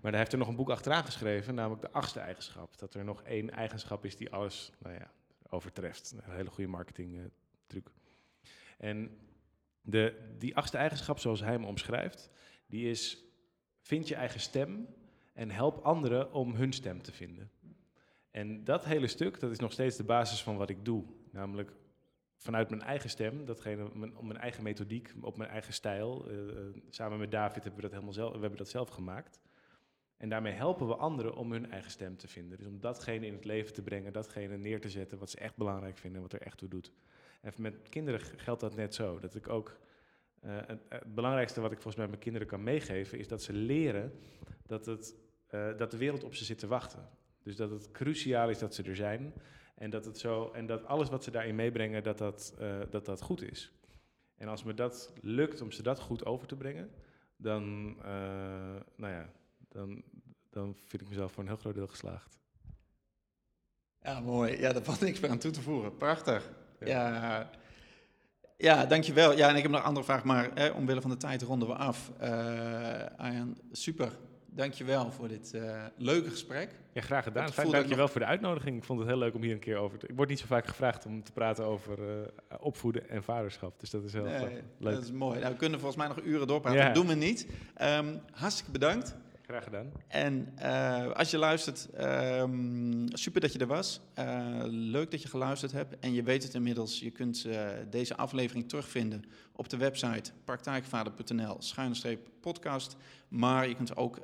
B: Maar hij heeft er nog een boek achteraan geschreven, namelijk de achtste eigenschap. Dat er nog één eigenschap is die alles, nou ja, overtreft. Een hele goede marketing eh, truc. En de, die achtste eigenschap, zoals hij hem omschrijft, die is: vind je eigen stem en help anderen om hun stem te vinden. En dat hele stuk, dat is nog steeds de basis van wat ik doe. Namelijk vanuit mijn eigen stem, datgene, mijn, op mijn eigen methodiek, op mijn eigen stijl. eh, eh, samen met David hebben we dat helemaal zelf, we hebben dat zelf gemaakt. En daarmee helpen we anderen om hun eigen stem te vinden. Dus om datgene in het leven te brengen, datgene neer te zetten wat ze echt belangrijk vinden, wat er echt toe doet. En met kinderen geldt dat net zo. Dat ik ook. eh, het, belangrijkste wat ik volgens mij mijn kinderen kan meegeven, is dat ze leren dat, het, dat de wereld op ze zit te wachten. Dus dat het cruciaal is dat ze er zijn. En dat, het zo, en dat alles wat ze daarin meebrengen, dat dat, eh, dat dat goed is. En als me dat lukt om ze dat goed over te brengen, dan, eh, nou ja, dan, dan vind ik mezelf voor een heel groot deel geslaagd.
A: Ja, mooi. Ja, daar valt niks meer aan toe te voegen. Prachtig.
B: Ja.
A: Ja, ja dankjewel. Ja, en ik heb nog een andere vraag, maar hè, omwille van de tijd ronden we af. Arjan, super. Dankjewel voor dit eh, leuke gesprek.
B: Ja, graag gedaan. Fijn,
A: voelde
B: dank je wel voor de uitnodiging. Ik vond het heel leuk om hier een keer over te... Ik word niet zo vaak gevraagd om te praten over eh, opvoeden en vaderschap. Dus dat is heel
A: Nee,
B: leuk.
A: dat is mooi. Nou, we kunnen volgens mij nog uren doorpraten.
B: Ja.
A: Dat doen we niet. Ehm, hartstikke bedankt.
B: Graag gedaan.
A: En eh, als je luistert, ehm, super dat je er was. Eh, leuk dat je geluisterd hebt. En je weet het inmiddels, je kunt eh, deze aflevering terugvinden op de website praktijkvader.nl schuine podcast. Maar je kunt ook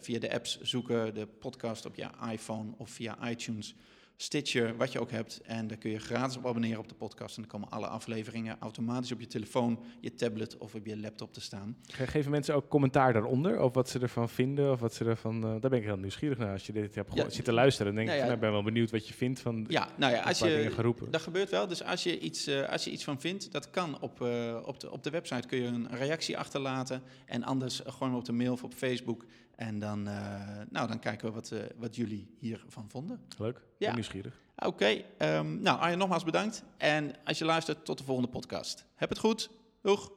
A: via de apps zoeken, de podcast op je iPhone of via iTunes. Stitcher, wat je ook hebt. En daar kun je gratis op abonneren op de podcast. En dan komen alle afleveringen automatisch op je telefoon, je tablet of op je laptop te staan.
B: Ge- Geven mensen ook commentaar daaronder? Of wat ze ervan vinden? Of wat ze ervan... eh, daar ben ik heel nieuwsgierig naar. Als je dit hebt
A: Ja.
B: zitten luisteren, dan denk
A: Nou
B: ik...
A: ja.
B: nou, ik ben wel benieuwd wat je vindt van
A: Ja, nou ja, als je,
B: geroepen.
A: dat gebeurt wel. Dus als je iets, eh, als je iets van vindt, dat kan op, eh, op, de, op de website. Kun je een reactie achterlaten. En anders gewoon op de mail of op Facebook. En dan, eh, nou, dan kijken we wat, eh, wat jullie hiervan vonden.
B: Leuk.
A: Ja.
B: Ja. nieuwsgierig.
A: Oké, ehm, nou Arjen, nogmaals bedankt. En als je luistert, tot de volgende podcast. Heb het goed. Doeg!